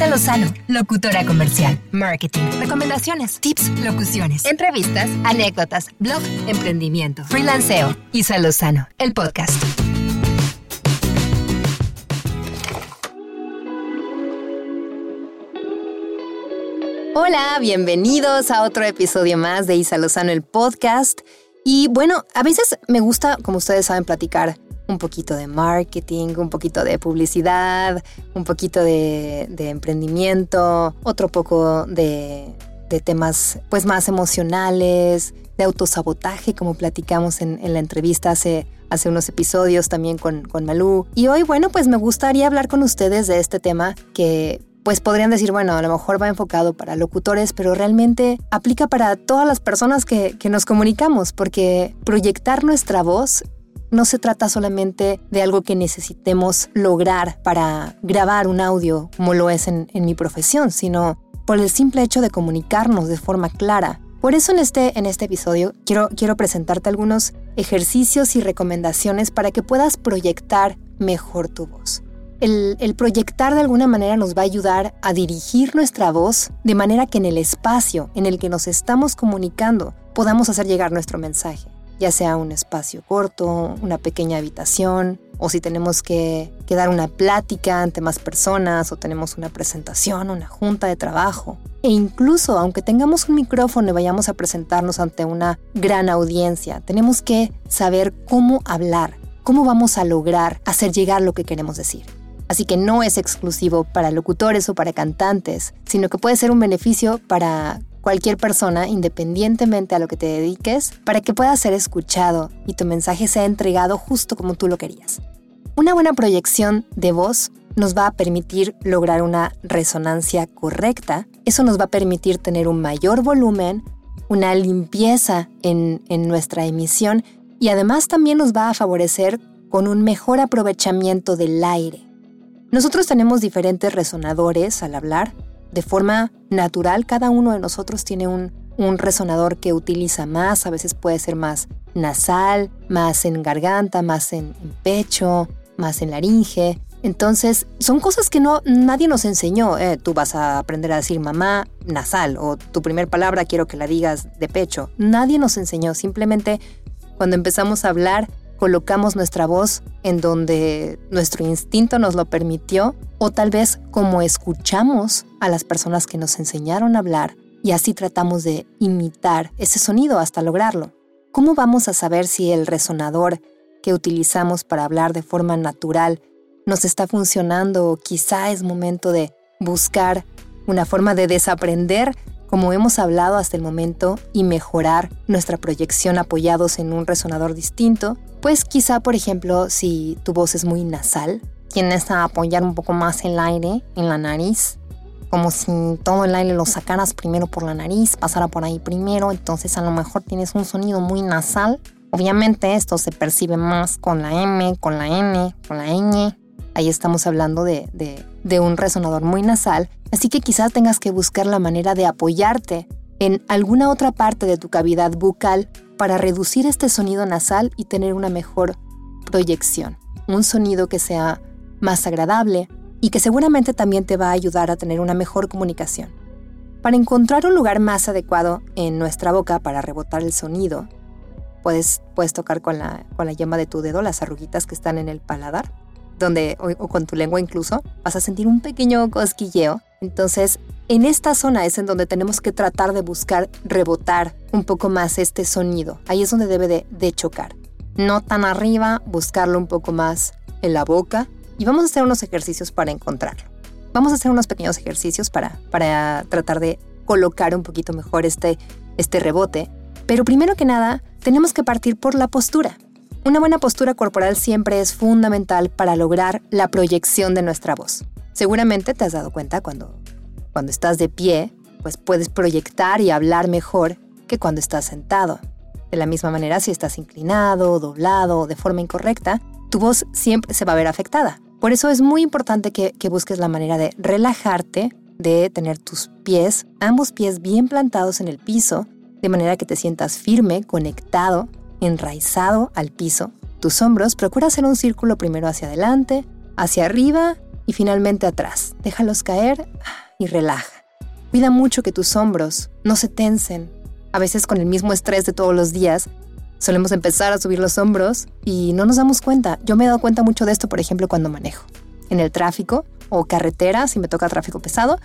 Isa Lozano, locutora comercial, marketing, recomendaciones, tips, locuciones, entrevistas, anécdotas, blog, emprendimiento, freelanceo. Isa Lozano, el podcast. Hola, bienvenidos a otro episodio más de Isa Lozano, el podcast. Y bueno, a veces me gusta, como ustedes saben, platicar un poquito de marketing, un poquito de publicidad, un poquito de, emprendimiento, otro poco de, temas pues más emocionales, de autosabotaje, como platicamos en, la entrevista hace, hace unos episodios también con, con Malú. Y hoy, bueno, pues me gustaría hablar con ustedes de este tema que pues podrían decir, bueno, a lo mejor va enfocado para locutores, pero realmente aplica para todas las personas que, que, nos comunicamos, porque proyectar nuestra voz no se trata solamente de algo que necesitemos lograr para grabar un audio como lo es en, mi profesión, sino por el simple hecho de comunicarnos de forma clara. Por eso en este, en este episodio quiero, quiero presentarte algunos ejercicios y recomendaciones para que puedas proyectar mejor tu voz. El, el, proyectar de alguna manera nos va a ayudar a dirigir nuestra voz de manera que en el espacio en el que nos estamos comunicando podamos hacer llegar nuestro mensaje ya sea un espacio corto, una pequeña habitación, o si tenemos que, dar una plática ante más personas, o tenemos una presentación, una junta de trabajo. E incluso, aunque tengamos un micrófono y vayamos a presentarnos ante una gran audiencia, tenemos que saber cómo hablar, cómo vamos a lograr hacer llegar lo que queremos decir. Así que no es exclusivo para locutores o para cantantes, sino que puede ser un beneficio para cualquier persona, independientemente a lo que te dediques, para que puedas ser escuchado y tu mensaje sea entregado justo como tú lo querías. Una buena proyección de voz nos va a permitir lograr una resonancia correcta. Eso nos va a permitir tener un mayor volumen, una limpieza en, en nuestra emisión y además también nos va a favorecer con un mejor aprovechamiento del aire. Nosotros tenemos diferentes resonadores al hablar, de forma natural. Cada uno de nosotros tiene un, resonador que utiliza más, a veces puede ser más nasal, más en garganta, más en, pecho, más en laringe. Entonces, son cosas que no nadie nos enseñó. Eh, tú vas a aprender a decir mamá nasal o tu primer palabra quiero que la digas de pecho. Nadie nos enseñó. Simplemente cuando empezamos a hablar, colocamos nuestra voz en donde nuestro instinto nos lo permitió o tal vez como escuchamos a las personas que nos enseñaron a hablar y así tratamos de imitar ese sonido hasta lograrlo. ¿Cómo vamos a saber si el resonador que utilizamos para hablar de forma natural nos está funcionando o quizá es momento de buscar una forma de desaprender como hemos hablado hasta el momento, y mejorar nuestra proyección apoyados en un resonador distinto, pues quizá, por ejemplo, si tu voz es muy nasal, tienes a apoyar un poco más el aire en la nariz, como si todo el aire lo sacaras primero por la nariz, pasara por ahí primero, entonces a lo mejor tienes un sonido muy nasal. Obviamente esto se percibe más con la M, con la N, con la ñ. Ahí estamos hablando de, de un resonador muy nasal Así que quizás tengas que buscar la manera de apoyarte en alguna otra parte de tu cavidad bucal para reducir este sonido nasal y tener una mejor proyección. Un sonido que sea más agradable y que seguramente también te va a ayudar a tener una mejor comunicación. Para encontrar un lugar más adecuado en nuestra boca para rebotar el sonido, puedes, puedes tocar con la, con la yema de tu dedo las arruguitas que están en el paladar donde, o, con tu lengua incluso, vas a sentir un pequeño cosquilleo. Entonces, en esta zona es en donde tenemos que tratar de buscar rebotar un poco más este sonido. Ahí es donde debe de, chocar. No tan arriba, buscarlo un poco más en la boca. Y vamos a hacer unos ejercicios para encontrarlo. Vamos a hacer unos pequeños ejercicios para, para tratar de colocar un poquito mejor este, este rebote. Pero primero que nada, tenemos que partir por la postura. Una buena postura corporal siempre es fundamental para lograr la proyección de nuestra voz. Seguramente te has dado cuenta cuando, cuando estás de pie, pues puedes proyectar y hablar mejor que cuando estás sentado. De la misma manera, si estás inclinado, doblado o de forma incorrecta, tu voz siempre se va a ver afectada. Por eso es muy importante que, que busques la manera de relajarte, de tener tus pies, ambos pies bien plantados en el piso, de manera que te sientas firme, conectado enraizado al piso. Tus hombros procura hacer un círculo primero hacia adelante, hacia arriba y finalmente atrás. Déjalos caer y relaja. Cuida mucho que tus hombros no se tensen. A veces con el mismo estrés de todos los días, solemos empezar a subir los hombros y no nos damos cuenta. Yo me he dado cuenta mucho de esto, por ejemplo, cuando manejo. En el tráfico o carretera, si me toca tráfico pesado,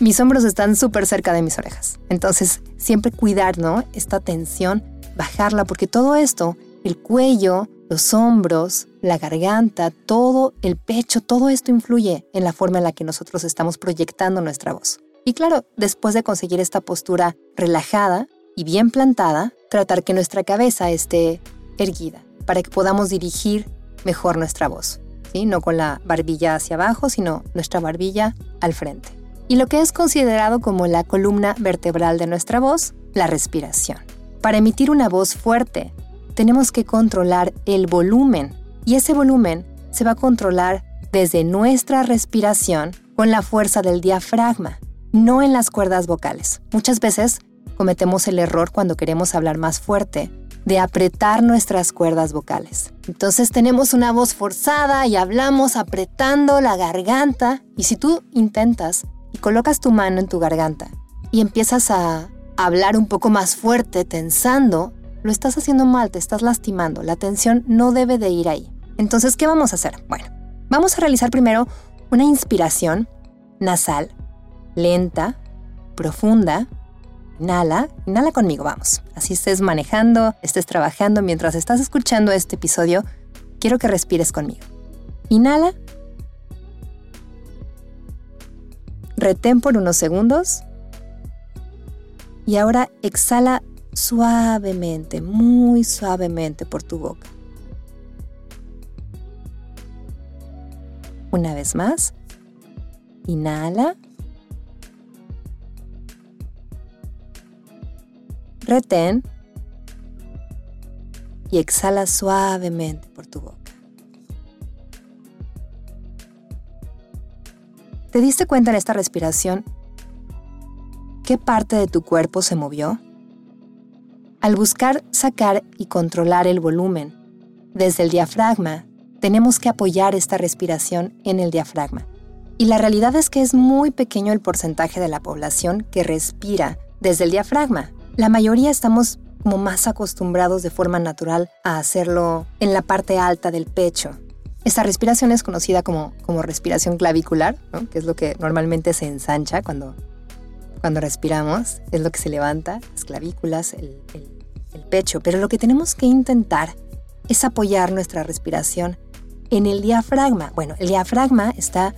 mis hombros están súper cerca de mis orejas. Entonces, siempre cuidar. Esta tensión, bajarla, porque todo esto, el cuello, los hombros, la garganta, todo el pecho, todo esto influye en la forma en la que nosotros estamos proyectando nuestra voz. Y claro, después de conseguir esta postura relajada y bien plantada, tratar que nuestra cabeza esté erguida para que podamos dirigir mejor nuestra voz. ¿sí? No con la barbilla hacia abajo, sino nuestra barbilla al frente. Y lo que es considerado como la columna vertebral de nuestra voz, la respiración. Para emitir una voz fuerte, tenemos que controlar el volumen y ese volumen se va a controlar desde nuestra respiración con la fuerza del diafragma, no en las cuerdas vocales. Muchas veces cometemos el error cuando queremos hablar más fuerte de apretar nuestras cuerdas vocales. Entonces tenemos una voz forzada y hablamos apretando la garganta y si tú intentas y colocas tu mano en tu garganta y empiezas a hablar un poco más fuerte, tensando, lo estás haciendo mal, te estás lastimando. La tensión no debe de ir ahí. Entonces, ¿qué vamos a hacer? Bueno, vamos a realizar primero una inspiración nasal, lenta, profunda. Inhala, inhala conmigo, vamos. Así estés manejando, estés trabajando mientras estás escuchando este episodio, quiero que respires conmigo. Inhala. Retén por unos segundos. Y ahora exhala suavemente, muy suavemente por tu boca. Una vez más, inhala. Retén y exhala suavemente por tu boca. ¿Te diste cuenta en esta respiración qué parte de tu cuerpo se movió? Al buscar sacar y controlar el volumen desde el diafragma, tenemos que apoyar esta respiración en el diafragma. Y la realidad es que es muy pequeño el porcentaje de la población que respira desde el diafragma. La mayoría estamos como más acostumbrados de forma natural a hacerlo en la parte alta del pecho. Esta respiración es conocida como, como respiración clavicular, que es lo que normalmente se ensancha cuando, cuando respiramos, es lo que se levanta, las clavículas, el, el pecho, pero lo que tenemos que intentar es apoyar nuestra respiración en el diafragma. Bueno, el diafragma está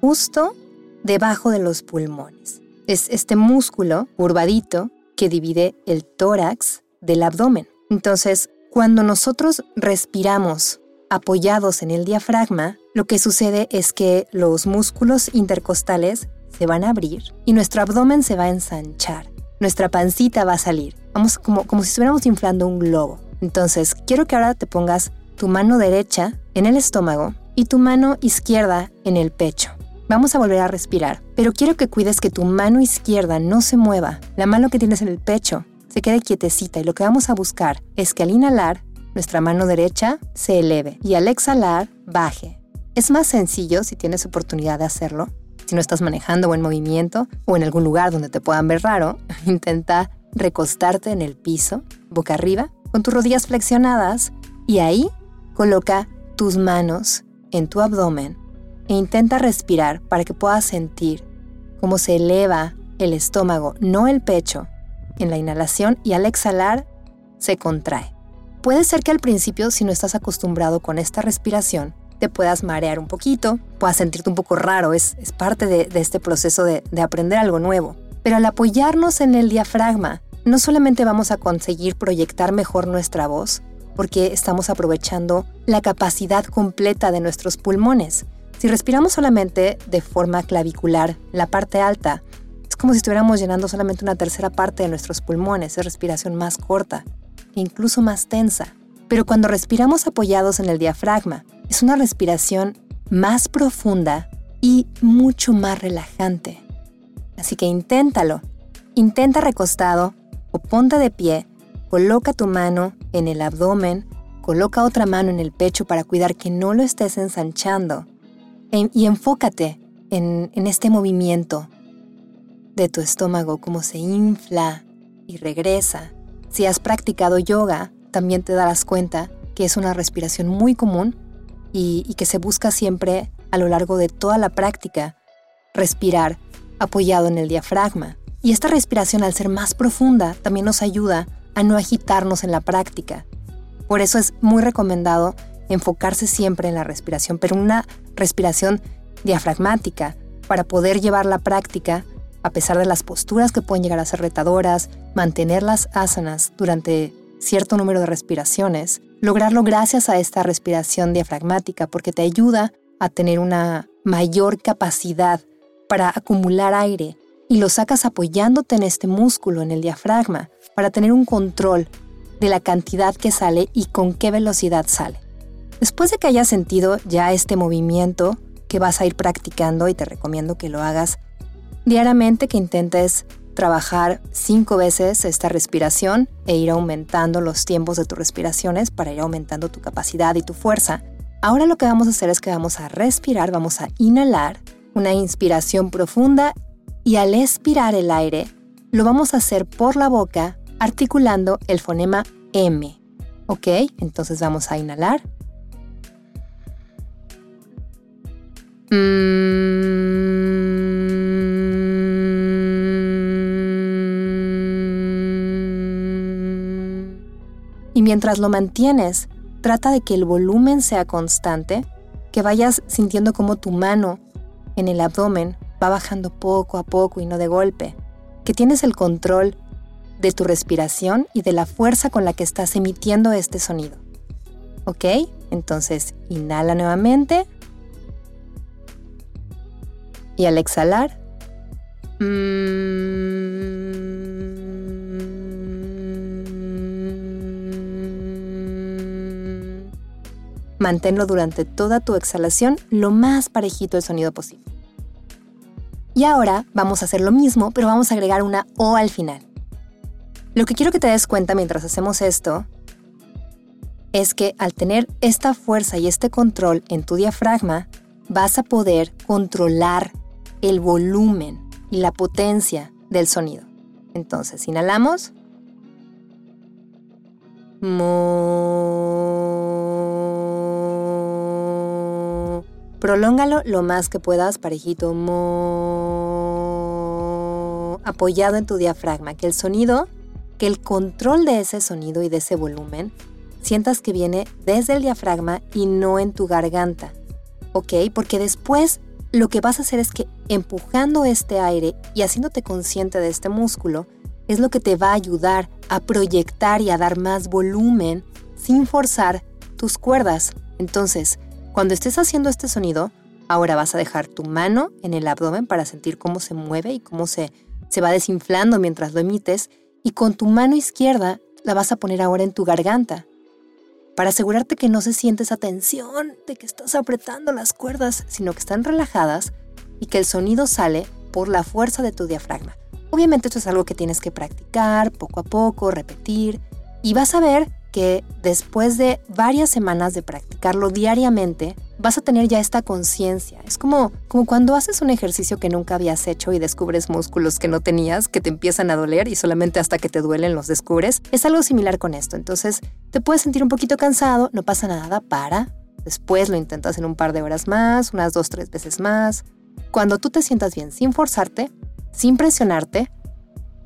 justo debajo de los pulmones. Es este músculo curvadito que divide el tórax del abdomen. Entonces, cuando nosotros respiramos apoyados en el diafragma, lo que sucede es que los músculos intercostales se van a abrir y nuestro abdomen se va a ensanchar nuestra pancita va a salir. Vamos como, como si estuviéramos inflando un globo. Entonces, quiero que ahora te pongas tu mano derecha en el estómago y tu mano izquierda en el pecho. Vamos a volver a respirar, pero quiero que cuides que tu mano izquierda no se mueva. La mano que tienes en el pecho se quede quietecita y lo que vamos a buscar es que al inhalar, nuestra mano derecha se eleve y al exhalar, baje. Es más sencillo si tienes oportunidad de hacerlo si no estás manejando o en movimiento o en algún lugar donde te puedan ver raro, intenta recostarte en el piso, boca arriba, con tus rodillas flexionadas y ahí coloca tus manos en tu abdomen e intenta respirar para que puedas sentir cómo se eleva el estómago, no el pecho, en la inhalación y al exhalar se contrae. Puede ser que al principio, si no estás acostumbrado con esta respiración, te puedas marear un poquito, puedas sentirte un poco raro, es, parte de, este proceso de, de aprender algo nuevo. Pero al apoyarnos en el diafragma, no solamente vamos a conseguir proyectar mejor nuestra voz, porque estamos aprovechando la capacidad completa de nuestros pulmones. Si respiramos solamente de forma clavicular, la parte alta, es como si estuviéramos llenando solamente una tercera parte de nuestros pulmones, es respiración más corta incluso más tensa. Pero cuando respiramos apoyados en el diafragma, es una respiración más profunda y mucho más relajante. Así que inténtalo. Intenta recostado o ponte de pie, coloca tu mano en el abdomen, coloca otra mano en el pecho para cuidar que no lo estés ensanchando y enfócate en, en este movimiento de tu estómago, cómo se infla y regresa. Si has practicado yoga, también te darás cuenta que es una respiración muy común y, que se busca siempre a lo largo de toda la práctica respirar apoyado en el diafragma. Y esta respiración al ser más profunda también nos ayuda a no agitarnos en la práctica. Por eso es muy recomendado enfocarse siempre en la respiración, pero una respiración diafragmática para poder llevar la práctica a pesar de las posturas que pueden llegar a ser retadoras, mantener las asanas durante cierto número de respiraciones, lograrlo gracias a esta respiración diafragmática porque te ayuda a tener una mayor capacidad para acumular aire y lo sacas apoyándote en este músculo, en el diafragma, para tener un control de la cantidad que sale y con qué velocidad sale. Después de que hayas sentido ya este movimiento que vas a ir practicando y te recomiendo que lo hagas diariamente, que intentes trabajar cinco veces esta respiración e ir aumentando los tiempos de tus respiraciones para ir aumentando tu capacidad y tu fuerza. Ahora lo que vamos a hacer es que vamos a respirar, vamos a inhalar una inspiración profunda y al expirar el aire lo vamos a hacer por la boca articulando el fonema M. ¿Ok? Entonces vamos a inhalar. Y mientras lo mantienes, trata de que el volumen sea constante, que vayas sintiendo como tu mano en el abdomen va bajando poco a poco y no de golpe, que tienes el control de tu respiración y de la fuerza con la que estás emitiendo este sonido. ¿Ok? Entonces, inhala nuevamente. Y al exhalar, manténlo durante toda tu exhalación lo más parejito el sonido posible. Y ahora vamos a hacer lo mismo, pero vamos a agregar una O al final. Lo que quiero que te des cuenta mientras hacemos esto es que al tener esta fuerza y este control en tu diafragma, vas a poder controlar el volumen y la potencia del sonido. Entonces, inhalamos. Prolóngalo lo más que puedas, parejito, apoyado en tu diafragma, que el sonido, que el control de ese sonido y de ese volumen, sientas que viene desde el diafragma y no en tu garganta, ¿ok? Porque después lo que vas a hacer es que empujando este aire y haciéndote consciente de este músculo, es lo que te va a ayudar a proyectar y a dar más volumen sin forzar tus cuerdas. Entonces, cuando estés haciendo este sonido, ahora vas a dejar tu mano en el abdomen para sentir cómo se mueve y cómo se, se va desinflando mientras lo emites, y con tu mano izquierda la vas a poner ahora en tu garganta, para asegurarte que no se siente esa tensión de que estás apretando las cuerdas, sino que están relajadas y que el sonido sale por la fuerza de tu diafragma. Obviamente esto es algo que tienes que practicar poco a poco, repetir, y vas a ver que después de varias semanas de practicarlo diariamente, vas a tener ya esta conciencia. Es como, como cuando haces un ejercicio que nunca habías hecho y descubres músculos que no tenías, que te empiezan a doler y solamente hasta que te duelen los descubres. Es algo similar con esto. Entonces, te puedes sentir un poquito cansado, no pasa nada, para. Después lo intentas en un par de horas más, unas dos, tres veces más. Cuando tú te sientas bien, sin forzarte, sin presionarte,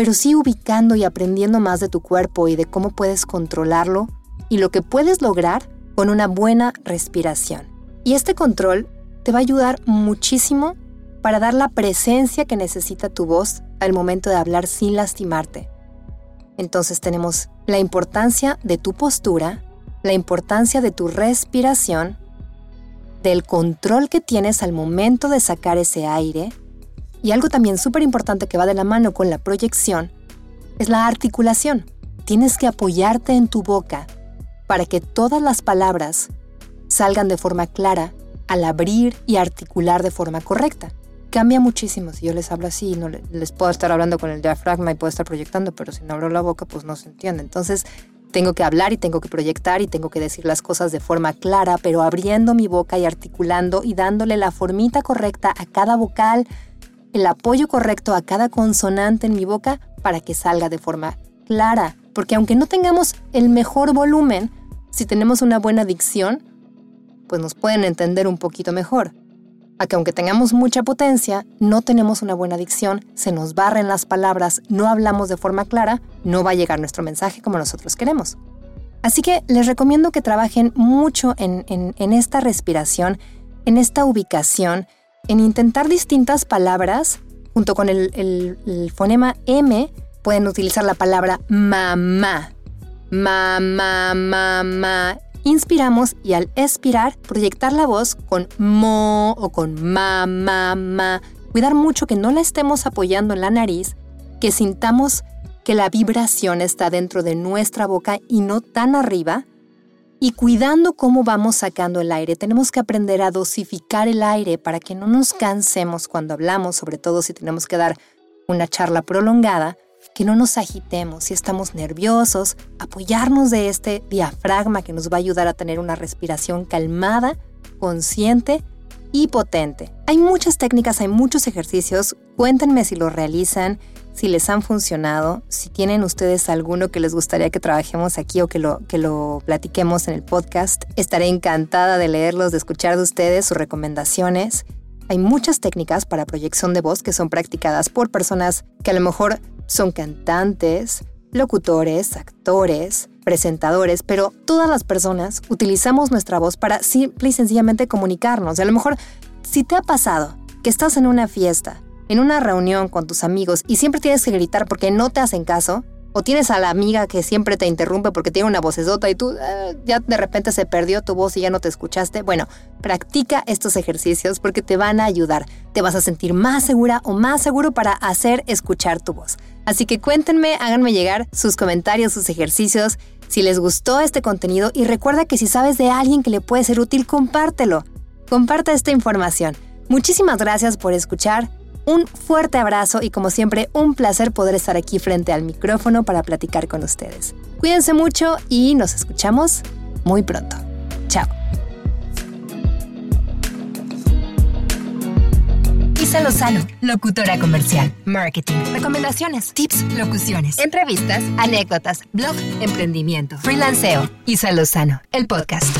pero sí ubicando y aprendiendo más de tu cuerpo y de cómo puedes controlarlo y lo que puedes lograr con una buena respiración. Y este control te va a ayudar muchísimo para dar la presencia que necesita tu voz al momento de hablar sin lastimarte. Entonces tenemos la importancia de tu postura, la importancia de tu respiración, del control que tienes al momento de sacar ese aire y algo también súper importante que va de la mano con la proyección es la articulación. Tienes que apoyarte en tu boca para que todas las palabras salgan de forma clara al abrir y articular de forma correcta. Cambia muchísimo si yo les hablo así, no les puedo estar hablando con el diafragma y puedo estar proyectando, pero si no abro la boca pues no se entiende. Entonces, Tengo que hablar y tengo que proyectar y tengo que decir las cosas de forma clara, pero abriendo mi boca y articulando y dándole la formita correcta a cada vocal, el apoyo correcto a cada consonante en mi boca para que salga de forma clara. Porque aunque no tengamos el mejor volumen, si tenemos una buena dicción, pues nos pueden entender un poquito mejor. A que aunque tengamos mucha potencia, no tenemos una buena dicción, se nos barren las palabras, no hablamos de forma clara, no va a llegar nuestro mensaje como nosotros queremos. Así que les recomiendo que trabajen mucho en, esta respiración, en esta ubicación, en intentar distintas palabras. Junto con el, fonema M, pueden utilizar la palabra mamá. Mamá, mamá. Inspiramos y al expirar, proyectar la voz con mo o con ma, ma, ma. Cuidar mucho que no la estemos apoyando en la nariz, que sintamos que la vibración está dentro de nuestra boca y no tan arriba. Y cuidando cómo vamos sacando el aire, tenemos que aprender a dosificar el aire para que no nos cansemos cuando hablamos, sobre todo si tenemos que dar una charla prolongada, que no nos agitemos si estamos nerviosos, apoyarnos de este diafragma que nos va a ayudar a tener una respiración calmada, consciente y potente. Hay muchas técnicas, hay muchos ejercicios, cuéntenme si lo realizan, si les han funcionado, si tienen ustedes alguno que les gustaría que trabajemos aquí o que lo, que lo platiquemos en el podcast. Estaré encantada de leerlos, de escuchar de ustedes sus recomendaciones. Hay muchas técnicas para proyección de voz que son practicadas por personas que a lo mejor son cantantes, locutores, actores, presentadores, pero todas las personas utilizamos nuestra voz para simple y sencillamente comunicarnos. Y a lo mejor, si te ha pasado que estás en una fiesta, en una reunión con tus amigos y siempre tienes que gritar porque no te hacen caso, o tienes a la amiga que siempre te interrumpe porque tiene una vocesota y tú eh, ya de repente se perdió tu voz y ya no te escuchaste. Bueno, practica estos ejercicios porque te van a ayudar. Te vas a sentir más segura o más seguro para hacer escuchar tu voz. Así que cuéntenme, háganme llegar sus comentarios, sus ejercicios, si les gustó este contenido y recuerda que si sabes de alguien que le puede ser útil, compártelo. Comparta esta información. Muchísimas gracias por escuchar. Un fuerte abrazo y como siempre un placer poder estar aquí frente al micrófono para platicar con ustedes. Cuídense mucho y nos escuchamos muy pronto. Chao. Isa Lozano, locutora comercial, marketing, recomendaciones, tips, locuciones, entrevistas, anécdotas, blog, emprendimiento, freelanceo. Isa Lozano, el podcast.